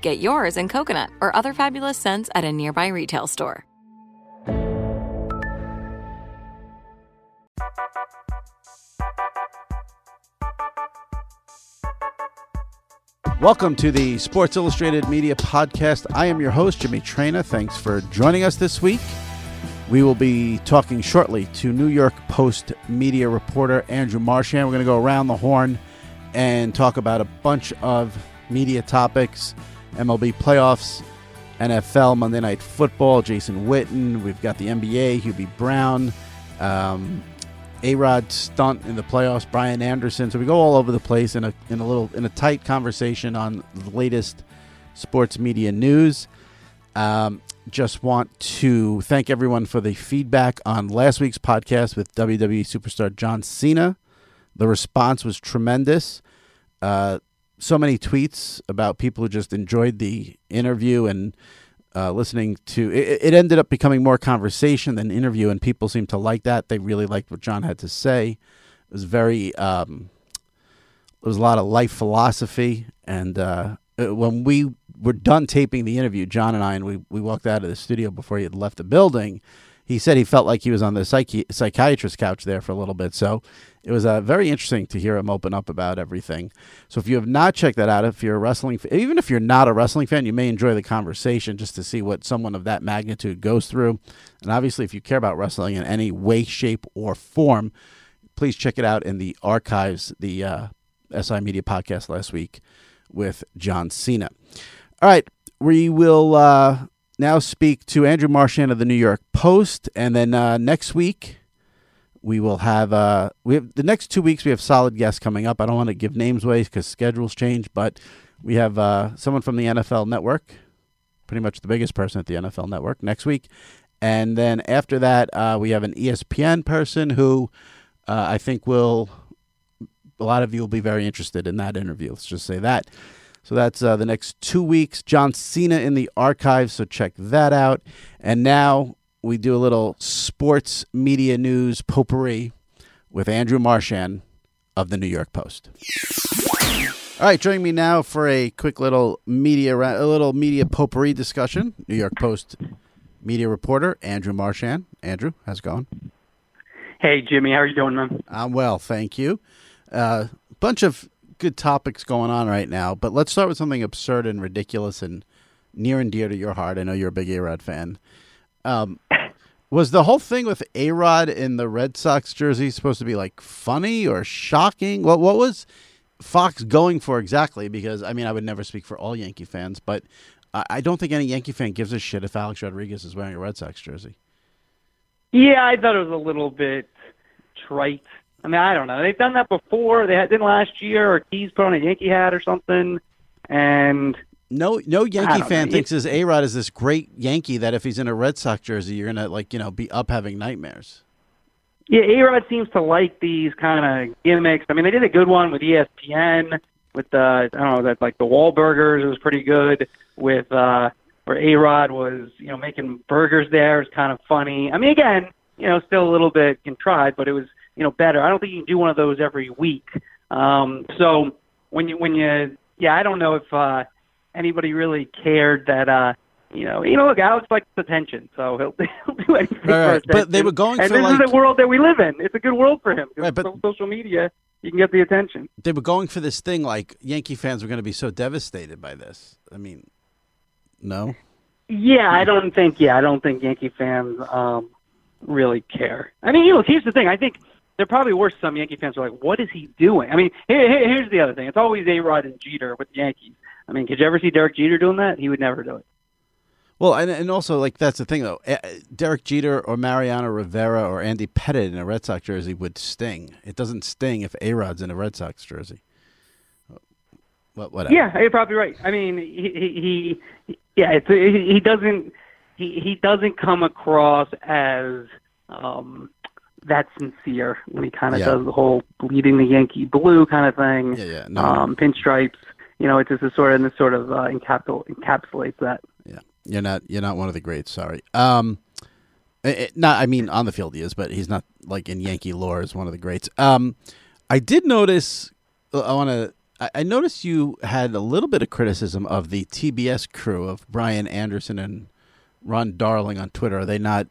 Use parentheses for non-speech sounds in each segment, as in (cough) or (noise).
Get yours in coconut or other fabulous scents at a nearby retail store. Welcome to the Sports Illustrated Media Podcast. I am your host, Jimmy Traina. Thanks for joining us this week. We will be talking shortly to New York Post media reporter Andrew Marchand. We're going to go around the horn and talk about a bunch of media topics MLB playoffs, NFL, Monday Night Football, Jason Witten. We've got the NBA, Hubie Brown, um, A Rod stunt in the playoffs, Brian Anderson. So we go all over the place in a in a little in a tight conversation on the latest sports media news. Um, just want to thank everyone for the feedback on last week's podcast with WWE superstar John Cena. The response was tremendous. Uh, so many tweets about people who just enjoyed the interview and uh, listening to it, it ended up becoming more conversation than interview and people seemed to like that. They really liked what john had to say. It was very um, there was a lot of life philosophy and uh, when we were done taping the interview john and i and we, we walked out of the studio before he had left the building he said he felt like he was on the psychi- psychiatrist couch there for a little bit so it was uh, very interesting to hear him open up about everything. So if you have not checked that out, if you're a wrestling, even if you're not a wrestling fan, you may enjoy the conversation just to see what someone of that magnitude goes through. And obviously, if you care about wrestling in any way, shape, or form, please check it out in the archives. The uh, SI Media podcast last week with John Cena. All right, we will uh, now speak to Andrew Marchand of the New York Post, and then uh, next week we will have uh we have the next two weeks we have solid guests coming up. I don't want to give names away because schedules change, but we have uh, someone from the NFL Network, pretty much the biggest person at the NFL Network next week, and then after that uh, we have an ESPN person who uh, I think will a lot of you will be very interested in that interview. Let's just say that. So that's uh, the next two weeks. John Cena in the archives, so check that out. And now we do a little sports media news potpourri with Andrew Marchand of the New York Post. All right, joining me now for a quick little media a little media potpourri discussion. New York Post media reporter Andrew Marchand. Andrew, how's it going? Hey Jimmy, how are you doing, man? I'm well, thank you. A uh, bunch of good topics going on right now, but let's start with something absurd and ridiculous and near and dear to your heart. I know you're a big A Rod fan. Um, (laughs) was the whole thing with A Rod in the Red Sox jersey supposed to be like funny or shocking? What what was Fox going for exactly? Because I mean, I would never speak for all Yankee fans, but I, I don't think any Yankee fan gives a shit if Alex Rodriguez is wearing a Red Sox jersey. Yeah, I thought it was a little bit trite. I mean, I don't know. They've done that before. They had, did last year, or Keys put on a Yankee hat or something. And No, no Yankee fan know. thinks his A Rod is this great Yankee that if he's in a Red Sox jersey, you're gonna like you know be up having nightmares. yeah, A Rod seems to like these kind of gimmicks. I mean, they did a good one with ESPN with the I don't know that like the Wahlburgers. It was pretty good with uh, where A Rod was you know making burgers there. It was kind of funny. I mean, again, you know, still a little bit contrived, but it was you know better. I don't think you can do one of those every week. Um, so when you when you yeah, I don't know if uh, anybody really cared that. Uh, you know, you know, look, Alex likes attention, so he'll, (laughs) he'll do anything Right. But they were going and for, this like- is the world that we live in. It's a good world for him. Right, but- social media, you can get the attention. They were going for this thing like Yankee fans were going to be so devastated by this. I mean, no. Yeah, I don't think. Yeah, I don't think Yankee fans um, really care. I mean, you know, here's the thing. I think there probably were some Yankee fans who are like, "What is he doing?" I mean, here, here, here's the other thing. It's always A Rod and Jeter with the Yankees. I mean, could you ever see Derek Jeter doing that? He would never do it. Well, and and also like that's the thing though. Eh, Derek Jeter or Mariano Rivera or Andy Pettitte in a Red Sox jersey would sting. It doesn't sting if A Rod's in a Red Sox jersey. What whatever. Yeah, you're probably right. I mean, he he, he yeah, it's he, he doesn't he he doesn't come across as um that sincere when he kind of Yeah. does the whole bleeding the Yankee blue kind of thing. Yeah, yeah, no, um, pinstripes. You know, it's just a sort of and this sort of uh, encapsul- encapsulates that. Yeah, you're not you're not one of the greats. Sorry. Um, eh, eh, not I mean on the field he is, but he's not like in Yankee lore as one of the greats. Um, I did notice. uh, I want to. I I noticed you had a little bit of criticism of the TBS crew of Brian Anderson and Ron Darling on Twitter. Are they not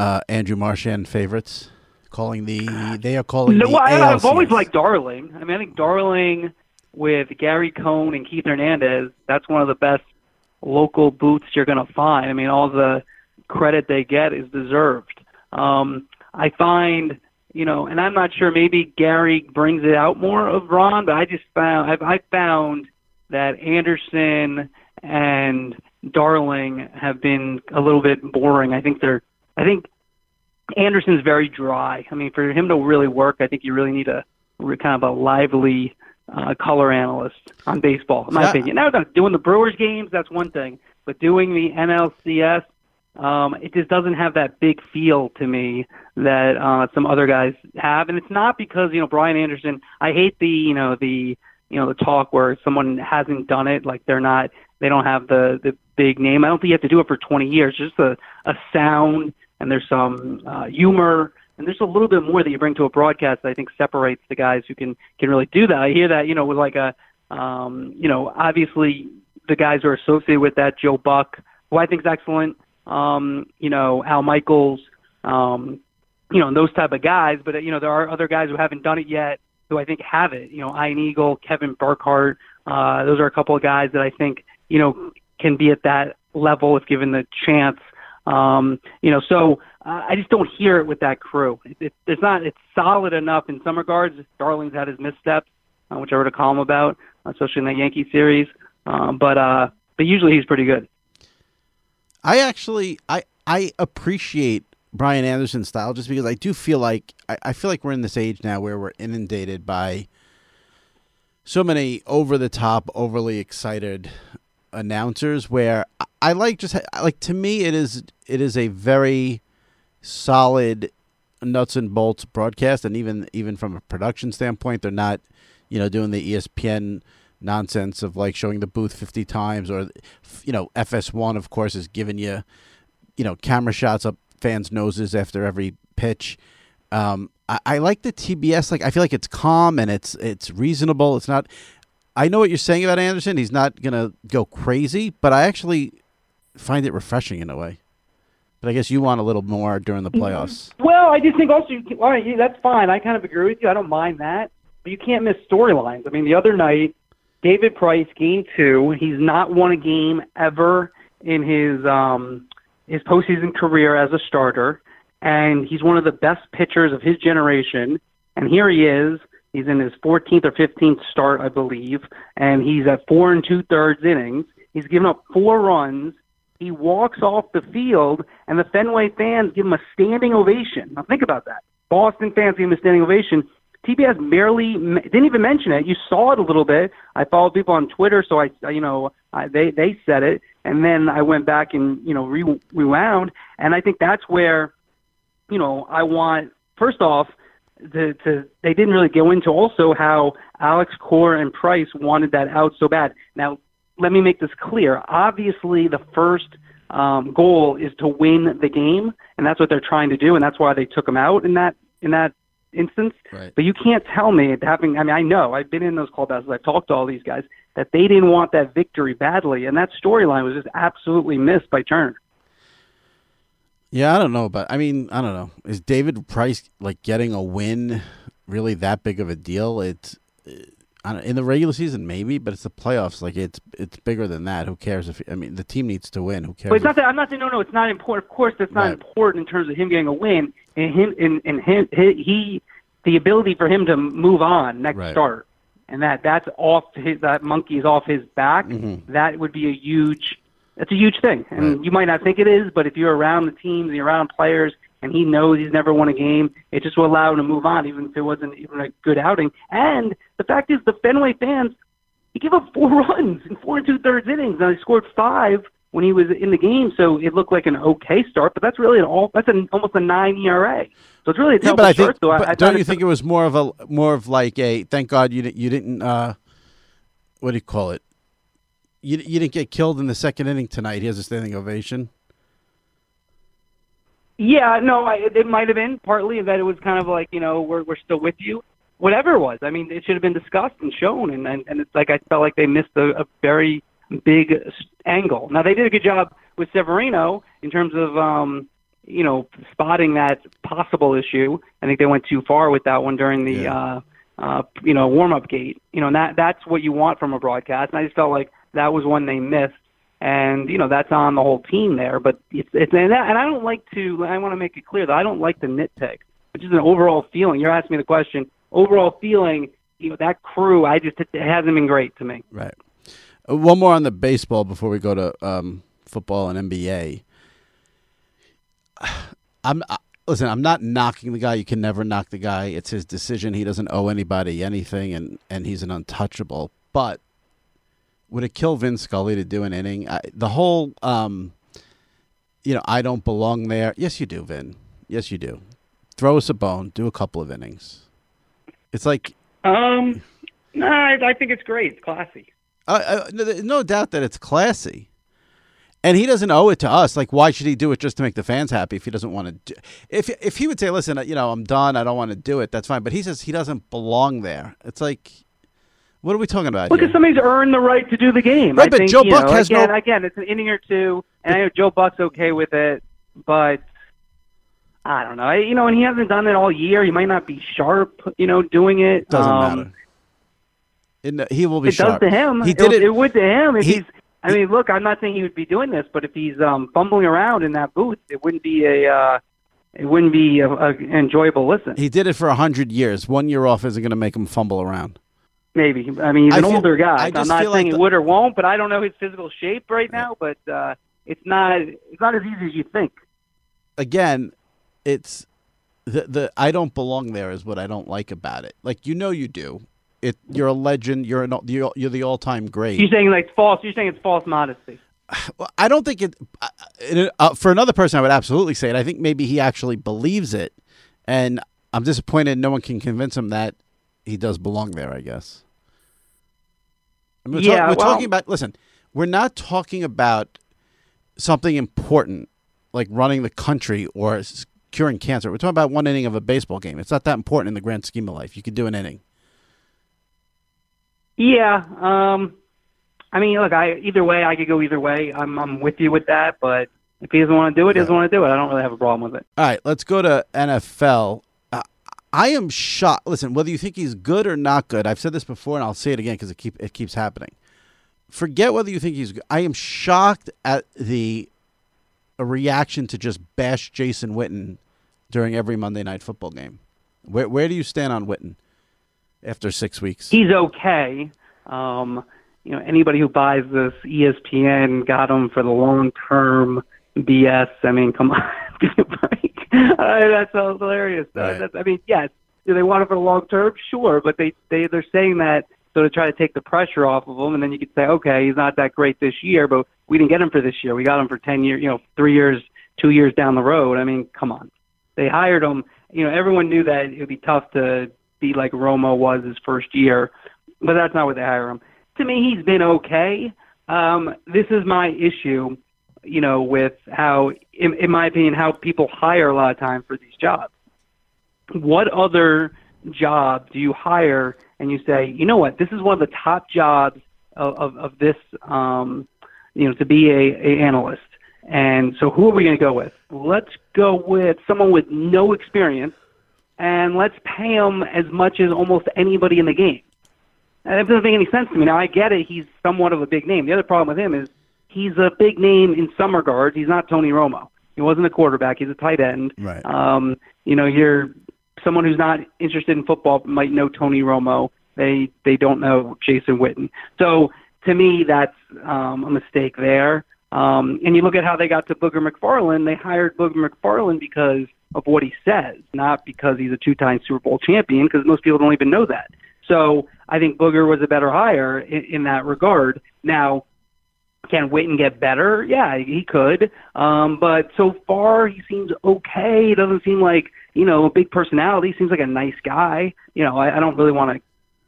uh, Andrew Marchand favorites? Calling the they are calling No, well, I, I've always liked Darling. I mean, I think Darling with Gary Cohen and Keith Hernandez, that's one of the best local booths you're going to find. I mean, all the credit they get is deserved. Um, I find, you know, and I'm not sure. Maybe Gary brings it out more of Ron, but I just found I've, I found that Anderson and Darling have been a little bit boring. I think they're. I think Anderson's very dry. I mean, for him to really work, I think you really need a kind of a lively uh, color analyst on baseball, in my Yeah. opinion. Now, doing the Brewers games, that's one thing, but doing the NLCS, um, it just doesn't have that big feel to me that uh, some other guys have, and it's not because you know Brian Anderson. I hate the you know the you know the talk where someone hasn't done it, like they're not, they don't have the the big name. I don't think you have to do it for 20 years. Just a a sound and there's some uh, humor and there's a little bit more that you bring to a broadcast that I think separates the guys who can can really do that. I hear that you know with like a um, you know obviously the guys who are associated with that Joe Buck who I think is excellent. Um, you know Al Michaels, um, you know those type of guys. But uh, you know there are other guys who haven't done it yet who I think have it. You know Ian Eagle, Kevin Burkhardt. Uh, those are a couple of guys that I think you know can be at that level if given the chance. Um, you know, so uh, I just don't hear it with that crew. It, it, it's not. It's solid enough in some regards. Darling's had his missteps, uh, which I wrote a column about, especially in the Yankee series. Um, but uh, but usually he's pretty good. I actually I I appreciate Brian Anderson's style just because I do feel like I, I feel like we're in this age now where we're inundated by so many over the top, overly excited announcers where I, like just like to me it is it is a very solid nuts and bolts broadcast. And even even from a production standpoint they're not you know doing the ESPN nonsense of like showing the booth 50 times or you know FS1 of course is giving you you know camera shots up fans noses after every pitch. Um I, I like the TBS like I feel like it's calm and it's it's reasonable. It's not I know what you're saying about Anderson he's not gonna go crazy but I actually find it refreshing in a way but I guess you want a little more during the playoffs Well, I just think also, you can, all right, that's fine. I kind of agree with you. I don't mind that. But you can't miss storylines. I mean, the other night, David Price, game two, he's not won a game ever in his um, his postseason career as a starter, and he's one of the best pitchers of his generation. And here he is. He's in his 14th or 15th start, I believe, and he's at four and two thirds innings. He's given up four runs. He walks off the field, and the Fenway fans give him a standing ovation. Now think about that. Boston fans give him a standing ovation. TBS barely didn't even mention it. You saw it a little bit. I followed people on Twitter, so I, you know, I, they they said it, and then I went back and you know re- rewound, and I think that's where, you know, I want first off to, to they didn't really go into also how Alex Cora and Price wanted that out so bad. Now, let me make this clear. Obviously, the first um, goal is to win the game, and that's what they're trying to do, and that's why they took him out in that in that instance. Right. But you can't tell me having. I mean, I know I've been in those call clubhouses. I've talked to all these guys that they didn't want that victory badly, and that storyline was just absolutely missed by Turner. Yeah, I don't know, but I mean, I don't know. Is David Price like getting a win really that big of a deal? It's I don't, in the regular season, maybe, but it's the playoffs. Like it's it's bigger than that. Who cares if I mean the team needs to win? Who cares? But it's not that I'm not saying no, no. It's not important. Of course, that's not Right. important in terms of him getting a win and him and, and him he, he the ability for him to move on next Right. start, and that that's off his that monkey's off his back. Mm-hmm. That would be a huge. That's a huge thing, and Right. you might not think it is, but if you're around the teams and you're around players, and he knows he's never won a game, it just will allow him to move on, even if it wasn't even a good outing. And the fact is, the Fenway fans he gave up four (laughs) runs in four and two thirds innings, and he scored five when he was in the game. So it looked like an okay start, but that's really an all that's an almost a nine ERA. So it's really a yeah, but I start. so but I don't you think it was more of a more of like a thank God you you didn't uh, what do you call it? You you didn't get killed in the second inning tonight. He has a standing ovation. Yeah, no, I, it might have been partly that it was kind of like you know we're we're still with you, whatever it was. I mean, it should have been discussed and shown, and and, and it's like I felt like they missed a, a very big angle. Now they did a good job with Severino in terms of um, you know spotting that possible issue. I think they went too far with that one during the uh, uh, you know warm up gate. You know, and that that's what you want from a broadcast. And I just felt like that was one they missed and you know that's on the whole team there. But it's it's and, that, and I don't like to. I want to make it clear that I don't like the nitpick, which is an overall feeling. You're asking me the question. Overall feeling, you know, that crew. I just it hasn't been great to me. Right. Uh, One more on the baseball before we go to um, football and NBA. (sighs) I'm I, listen. I'm not knocking the guy. You can never knock the guy. It's his decision. He doesn't owe anybody anything, and and he's an untouchable. But would it kill Vin Scully to do an inning? I, the whole, um, you know, I don't belong there. Yes, you do, Vin. Yes, you do. Throw us a bone. Do a couple of innings. It's like Um, no, I, I think it's great. It's classy. uh, uh, no, no doubt that it's classy. And he doesn't owe it to us. Like, why should he do it just to make the fans happy if he doesn't want to? Do, if if he would say, "Listen, uh, you know, I'm done. I don't want to do it," that's fine. But he says he doesn't belong there. It's like, what are we talking about Look, here? somebody's earned the right to do the game. Right, I but think, Joe Buck know, has no- again, again, it's an inning or two, and I know Joe Buck's okay with it, but I don't know. I- You know, and he hasn't done it all year. He might not be sharp, you know, doing it. Doesn't Um, matter. It, he will be it sharp. does to him. He did it, it. would to him if he- he's. I mean, look, I'm not saying he would be doing this, but if he's um, fumbling around in that booth, it wouldn't be a. Uh, it wouldn't be a, a enjoyable listen. He did it for a hundred years. One year off isn't going to make him fumble around. Maybe. I mean, he's an feel- older guy. I I'm not saying like he would or won't, but I don't know his physical shape right now. But uh, it's not. It's not as easy as you think. Again, it's the the I don't belong there is what I don't like about it. Like you know you do. It you're a legend. You're an you're, you're the all time great. You're saying like false. You're saying it's false modesty. (sighs) Well, I don't think it. Uh, it uh, for another person, I would absolutely say it. I think maybe he actually believes it, and I'm disappointed no one can convince him that he does belong there. I guess. We're, talk- Yeah, we're well- talking about. Listen, we're not talking about something important like running the country or curing cancer. We're talking about one inning of a baseball game. It's not that important in the grand scheme of life. You could do an inning. Yeah. Um. I mean, look. I either way, I could go either way. I'm I'm with you with that. But if he doesn't want to do it, he doesn't want to do it. I don't really have a problem with it. All right, let's go to NFL. I am shocked. Listen, whether you think he's good or not good, I've said this before, and I'll say it again because it keep it keeps happening. Forget whether you think he's good. I am shocked at the reaction to just bash Jason Witten during every Monday night football game. Where where do you stand on Witten after six weeks? He's okay. Um. you know anybody who buys this ESPN got him for the long term BS. I mean, come on, give me a break. Uh, that's so hilarious. Right. That's, I mean, yes, do they want it for the long term? Sure, but they they they're saying that so to try to take the pressure off of him, and then you could say, okay, he's not that great this year, but we didn't get him for this year. We got him for ten years, you know, three years, two years down the road. I mean, come on. They hired him. You know, everyone knew that it would be tough to be like Romo was his first year, but that's not what they hire him. To me, he's been okay. Um, this is my issue, you know, with how, in, in my opinion, how people hire a lot of time for these jobs. What other job do you hire and you say, you know what, this is one of the top jobs of, of, of this, um, you know, to be a, a analyst. And so who are we going to go with? Let's go with someone with no experience and let's pay him as much as almost anybody in the game. And that doesn't make any sense to me. Now I get it; he's somewhat of a big name. The other problem with him is he's a big name in some regards. He's not Tony Romo. He wasn't a quarterback. He's a tight end. Right. Um, you know, you're someone who's not interested in football might know Tony Romo. They they don't know Jason Witten. So to me, that's um, a mistake there. Um, and you look at how they got to Booger McFarland. They hired Booger McFarland because of what he says, not because he's a two-time Super Bowl champion. Because most people don't even know that. So I think Booger was a better hire in, in that regard. Now, can Witten get better? Yeah, he could. Um, but so far, he seems okay. He doesn't seem like you know a big personality. He seems like a nice guy. You know, I, I don't really want to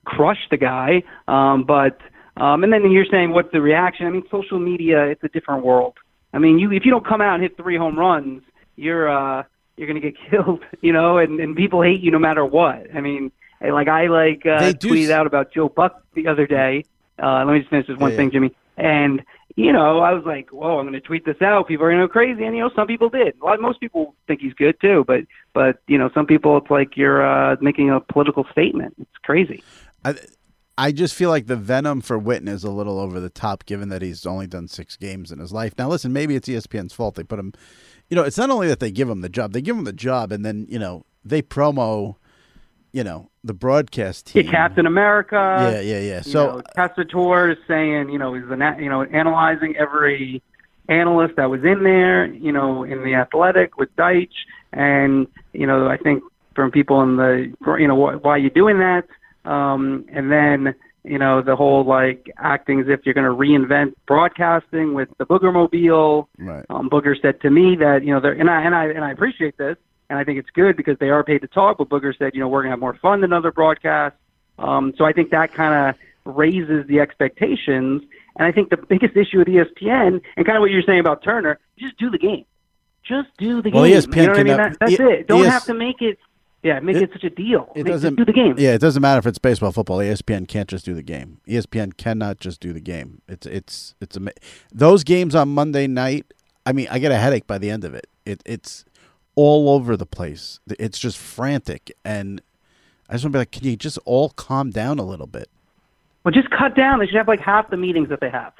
crush the guy. Um, but um, and then you're saying what's the reaction? I mean, social media, it's a different world. I mean, you if you don't come out and hit three home runs, you're uh, you're gonna get (laughs) killed. You know, and and people hate you no matter what. I mean, like I like uh, tweeted s- out about Joe Buck the other day. Uh, let me just finish this one Yeah, thing, Jimmy. And you know, I was like, "Whoa, I'm going to tweet this out. People are going to go crazy." And you know, some people did. A lot, most people think he's good too, but but you know, some people it's like you're uh, making a political statement. It's crazy. I, I just feel like the venom for Witten is a little over the top, given that he's only done six games in his life. Now, listen, maybe it's ESPN's fault. They put him, you know, it's not only that they give him the job, they give him the job, and then you know they promo, you know, the broadcast team. Captain America. Yeah, yeah, yeah. So Tessitore is saying, you know, he's an, you know analyzing every analyst that was in there, you know, in the Athletic with Deitsch, and you know, I think from people in the, you know, wh- why are you doing that? Um, and then you know the whole like acting as if you're going to reinvent broadcasting with the Booger Mobile. right. Um, Booger said to me that you know, they're, and I and I and I appreciate this, and I think it's good because they are paid to talk. But Booger said, you know, we're gonna have more fun than other broadcasts. Um, so I think that kind of raises the expectations. And I think the biggest issue with ESPN and kind of what you're saying about Turner, just do the game. Just do the Well, game. ESPN you know what I mean? That, that's E- it. Don't ES have to make it. Yeah, make it, It- such a deal. It Make- doesn't just do the game. Yeah, it doesn't matter if it's baseball, football. ESPN can't just do the game. ESPN cannot just do the game. It's it's it's ama- those games on Monday night. I mean, I get a headache by the end of it. It it's all over the place. It's just frantic, and I just want to be like, can you just all calm down a little bit? Well, just cut down. They should have like half the meetings that they have.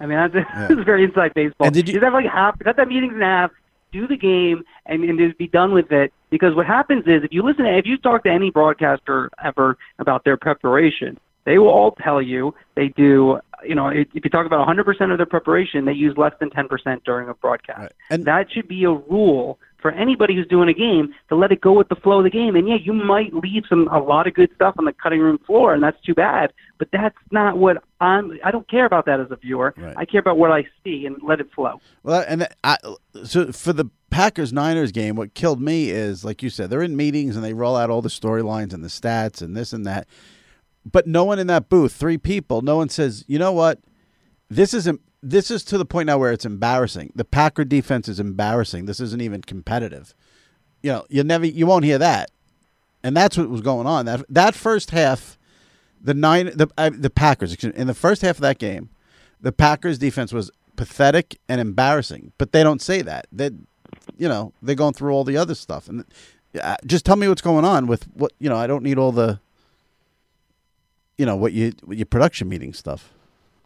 I mean, that's, (laughs) that's very inside baseball. And did you- just have like half, cut that meetings in half, do the game, and, and just be done with it. Because what happens is, if you listen, to, if you talk to any broadcaster ever about their preparation, they will all tell you they do. You know, if if you talk about 100% of their preparation, they use less than 10% during a broadcast. Right. And- that should be a rule for anybody who's doing a game to let it go with the flow of the game. And yeah, you might leave some a lot of good stuff on the cutting room floor, and that's too bad. But that's not what I'm. I don't care about that as a viewer. Right. I care about what I see and let it flow. Well, and that- I, so for the Packers Niners game, what killed me is like you said, they're in meetings and they roll out all the storylines and the stats and this and that. But no one in that booth, three people, no one says, you know what, this isn't. This is to the point now where it's embarrassing. The Packer defense is embarrassing. This isn't even competitive. You know, you never, you won't hear that, and that's what was going on. That that first half, the nine, the uh, the Packers in the first half of that game, the Packers defense was pathetic and embarrassing. But they don't say that. They, you know, they're going through all the other stuff. And uh, just tell me what's going on with what you know. I don't need all the, you know, what you what your production meeting stuff.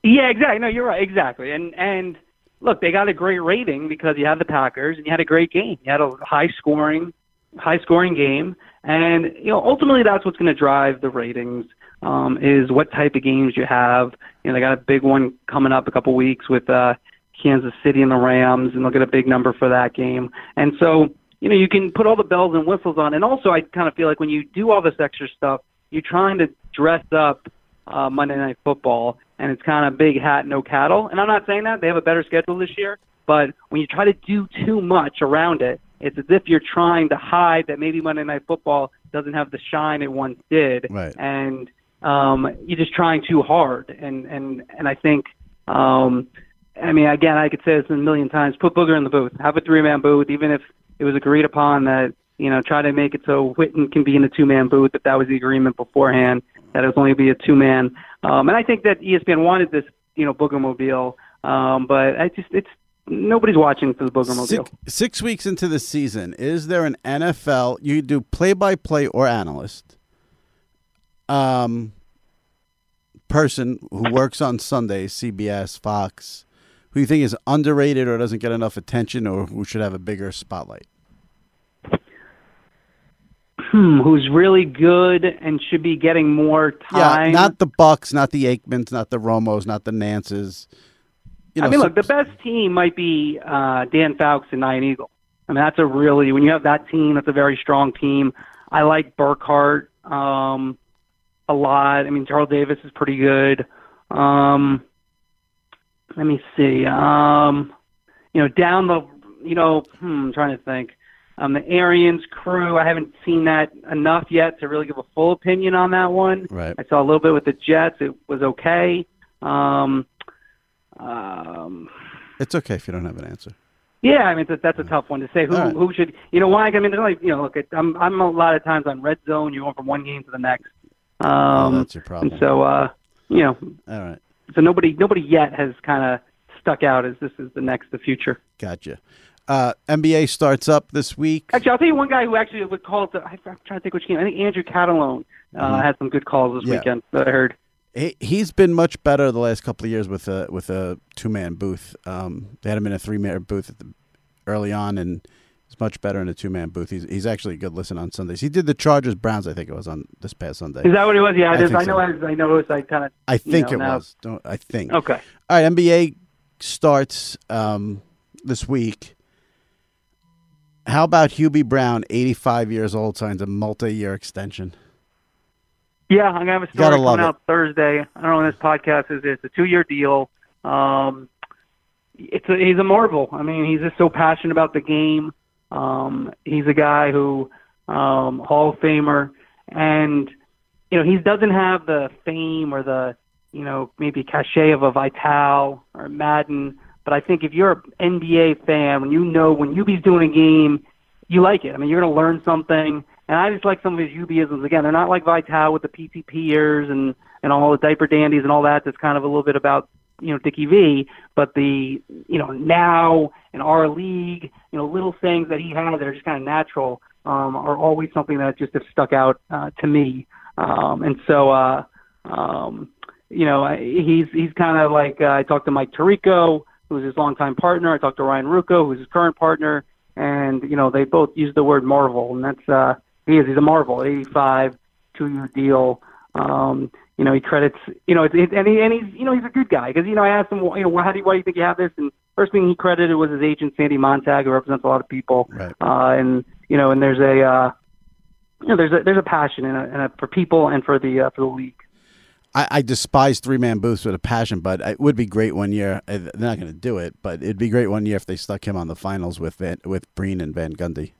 Yeah, exactly. No, you're right. Exactly. And and look, they got a great rating because you had the Packers and you had a great game. You had a high scoring, high scoring game, and you know ultimately that's what's going to drive the ratings. um, is what type of games you have. You know, they got a big one coming up a couple weeks with uh, Kansas City and the Rams, and they'll get a big number for that game. And so, you know, you can put all the bells and whistles on. And also, I kind of feel like when you do all this extra stuff, you're trying to dress up uh, Monday Night Football, and it's kind of big hat, no cattle. And I'm not saying that they have a better schedule this year, but when you try to do too much around it, it's as if you're trying to hide that maybe Monday Night Football doesn't have the shine it once did, Right. and um, you're just trying too hard. And and and I think, um, I mean, again, I could say this a million times: put Booger in the booth, have a three-man booth, even if it was agreed upon that you know try to make it so Witten can be in a two-man booth. If that was the agreement beforehand, that it was only be a two-man. Um, and I think that ESPN wanted this, you know, Booger Mobile, um, but I just it's nobody's watching for the Booger Mobile. Six, six weeks into the season, is there an NFL you do play by play or analyst um person who works on Sundays, CBS, Fox, who you think is underrated or doesn't get enough attention or who should have a bigger spotlight? Hmm, who's really good and should be getting more time. Yeah, not the Bucks, not the Aikmans, not the Romos, not the Nances. You know, I mean, look, the best team might be uh, Dan Fouts and Ian Eagle. I mean, that's a really when you have that team, that's a very strong team. I like Burkhardt um, a lot. I mean, Charles Davis is pretty good. Um, let me see. Um, you know, down the, you know, hmm, I'm trying to think. Um, the Arians crew, I haven't seen that enough yet to really give a full opinion on that one. Right. I saw a little bit with the Jets. It was okay. Um, um, it's okay if you don't have an answer. yeah, I mean that's, that's a tough one to say. Who right. who should you know why? I mean, there's like you know, look, I'm I'm a lot of times on red zone. You're going from one game to the next. Um, oh, that's your problem. and so uh, you know, All right. so nobody nobody yet has kind of stuck out as this is the next the future. Gotcha. Uh, NBA starts up this week. Actually, I'll tell you one guy who actually would call it. The, I'm trying to think which game. I think Andrew Catalon uh, had some good calls this Mm-hmm. Yeah. weekend that I heard. He, he's been much better the last couple of years with a with a two man booth. Um, they had him in a three man booth at the, early on, and he's much better in a two man booth. He's he's actually a good listen on Sundays. He did the Chargers Browns, I think it was on this past Sunday. Is that what it was? Yeah, I it is. I know. so. I, I noticed. I kind of. I think you it now- was. Don't I think? Okay. All right, NBA starts um, this week. How about Hubie Brown, 85 years old, signs a multi year extension? Yeah, I'm gonna have a story coming it. out Thursday. I don't know when this podcast is. It's a two-year deal. Um, it's a, he's a marvel. I mean, he's just so passionate about the game. Um, he's a guy who um, Hall of Famer, and you know he doesn't have the fame or the you know maybe cachet of a Vitale or Madden. But I think if you're an NBA fan, when you know when Hubie's doing a game, you like it. I mean, you're going to learn something. And I just like some of his UBisms. Again, they're not like Vitale with the PTPers and and all the diaper dandies and all that. That's kind of a little bit about you know Dickie V. But the you know now in our league, you know little things that he had that are just kind of natural um, are always something that just have stuck out uh, to me. Um, and so uh, um, you know he's he's kind of like uh, I talked to Mike Tirico, who's his longtime partner. I talked to Ryan Ruocco, who's his current partner and you know they both use the word marvel, and that's uh, he is he's a marvel, 85, two year deal. Um, you know he credits you know it's, it, and he and he's you know he's a good guy because you know I asked him you know how do you, why do you think you have this and first thing he credited was his agent Sandy Montag who represents a lot of people Right. uh, and you know and there's a uh, you know there's a there's a passion and a, and a, for people and for the uh, for the league. I, I despise three man booths with a passion, but it would be great one year. uh, They're not going to do it, but it'd be great one year if they stuck him on the finals with Van, with Breen and Van Gundy.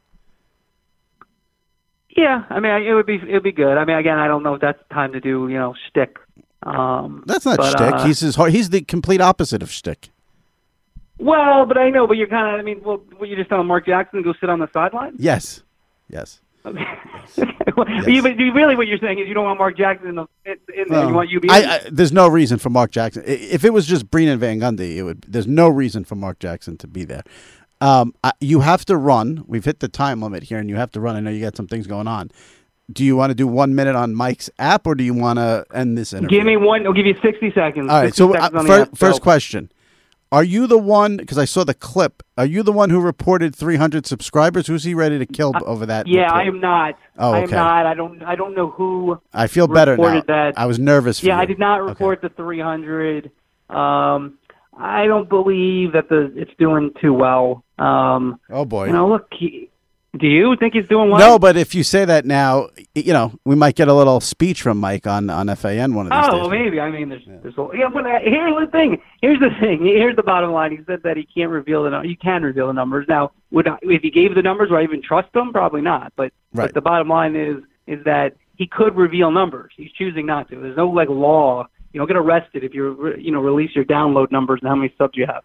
Yeah, I mean it would be it would be good. I mean again I don't know if that's time to do you know shtick. Um, That's not but, shtick. uh, he's his, he's the complete opposite of shtick. Well, but I know, but you're kind of. I mean, well, what you just telling Mark Jackson to go sit on the sideline? Yes, yes. (laughs) Well, you, but you- really, what you're saying is you don't want Mark Jackson in the in, in there. You want be. I, I, there's no reason for Mark Jackson. If it was just Breen and Van Gundy, it would. There's no reason for Mark Jackson to be there. Um, I, you have to run. We've hit the time limit here, and you have to run. I know you got some things going on. Do you want to do one minute on Mike's app, or do you want to end this interview? Give me one. I'll give you 60 seconds. All right. 60 So uh, the first, app, first go. question: Are you the one? Because I saw the clip. Are you the one who reported 300 subscribers? Who's he ready to kill over that? Uh, Yeah, report? I am not. Oh, I am okay. not. I don't. I don't know who. I feel better now. reported that. I was nervous. For Yeah, I did not Okay. report the 300. Um, I don't believe that the it's doing too well. Um, Oh boy. you know, look. He, do you think he's doing well? no, but if you say that now, you know we might get a little speech from Mike on on FAN one of these Oh, days. well, maybe. I mean, there's, there's a, yeah, but uh, here's the thing. Here's the thing. Here's the bottom line. He said that he can't reveal the you can reveal the numbers. Now, would I, if he gave the numbers, would I even trust them? Probably not. But Right. but the bottom line is is that he could reveal numbers. He's choosing not to. There's no like law. You don't get arrested if you you know release your download numbers and how many subs you have.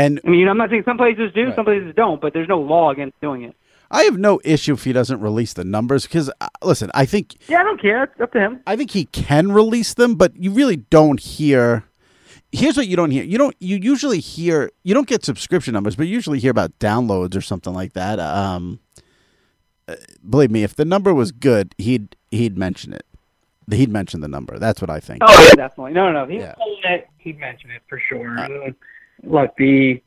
And I mean, I'm not saying some places do, Right. some places don't, but there's no law against doing it. I have no issue if he doesn't release the numbers because uh, listen, I think Yeah, I don't care. It's up to him. I think he can release them, but you really don't hear. Here's what you don't hear. You don't. You usually hear. You don't get subscription numbers, but you usually hear about downloads or something like that. Um, uh, believe me, if the number was good, he'd he'd mention it. He'd mention the number. That's what I think. Oh, yeah, definitely. No, no, no. He's Yeah. He'd mention it for sure. And, Look, the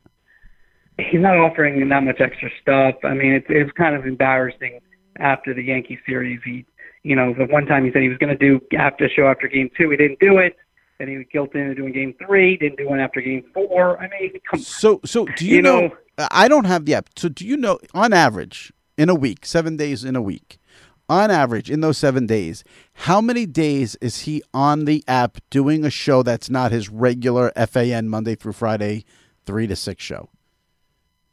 he's not offering that much extra stuff. I mean, it's it's kind of embarrassing after the Yankee series. He, you know, the one time he said he was going to do after show after game two, he didn't do it. Then he was guilted into doing game three. Didn't do one after game four. I mean, come So so do you, You know, know- I don't have the app. So do you know on average in a week, 7 days in a week. On average in those 7 days, how many days is he on the app doing a show that's not his regular FAN Monday through Friday 3 to 6 show?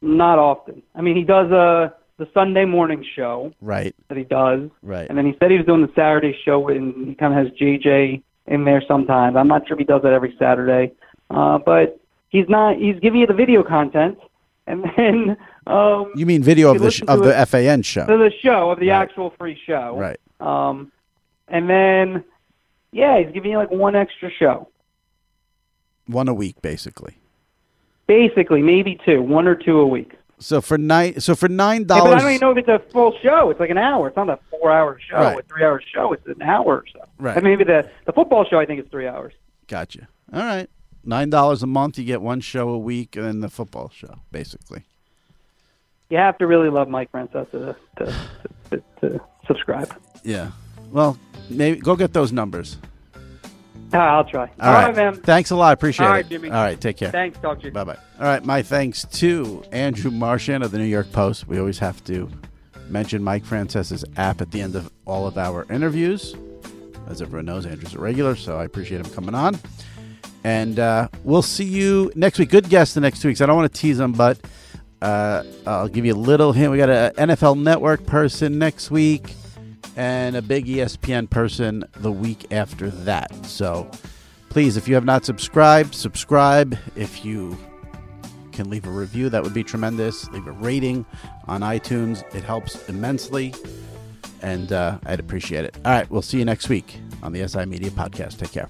not often. I mean, he does uh, the Sunday morning show Right. that he does. Right. And then he said he was doing the Saturday show, and he kind of has JJ in there sometimes. I'm not sure if he does that every Saturday, uh, but he's not. He's giving you the video content, and then um, You mean video You of the sh- of the it- FAN show? the show of the Right. actual free show. Right. Um, and then yeah, he's giving you like one extra show, One a week basically. basically maybe two, one or two a week. So for nine so for $9 Yeah, but I don't even know if it's a full show. It's like an hour. It's not a four-hour show, Right. a three-hour show. It's an hour or so. Right. Mean, maybe the the football show I think is three hours. Gotcha. All right. $9 a month you get one show a week and then the football show basically. You have to really love Mike Francesa to to, to, to subscribe. Yeah. Well, maybe go get those numbers. Ah, I'll try. All right, man. Thanks a lot. Appreciate All it. right, Jimmy. All right, take care. Thanks. Talk to you. Bye bye. All right, my thanks to Andrew Marchand of the New York Post. We always have to mention Mike Francesa's app at the end of all of our interviews. As everyone knows, Andrew's a regular, so I appreciate him coming on. And uh, we'll see you next week. Good guest the next two weeks. I don't want to tease them, but uh, I'll give you a little hint. We got an NFL Network person next week and a big ESPN person the week after that. So please, if you have not subscribed, subscribe. If you can leave a review, that would be tremendous. Leave a rating on iTunes, it helps immensely. And uh, I'd appreciate it. All right, we'll see you next week on the SI Media Podcast. Take care.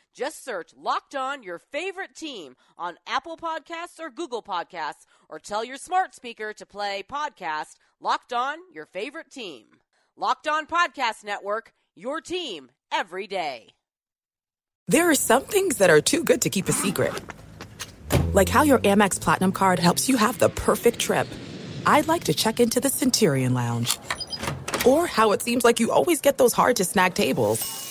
Just search Locked On your favorite team on Apple Podcasts or Google Podcasts, or tell your smart speaker to play podcast Locked On your favorite team. Locked On Podcast Network, your team every day. There are some things that are too good to keep a secret. Like how your Amex Platinum card helps you have the perfect trip. I'd like to check into the Centurion Lounge. Or how it seems like you always get those hard to snag tables.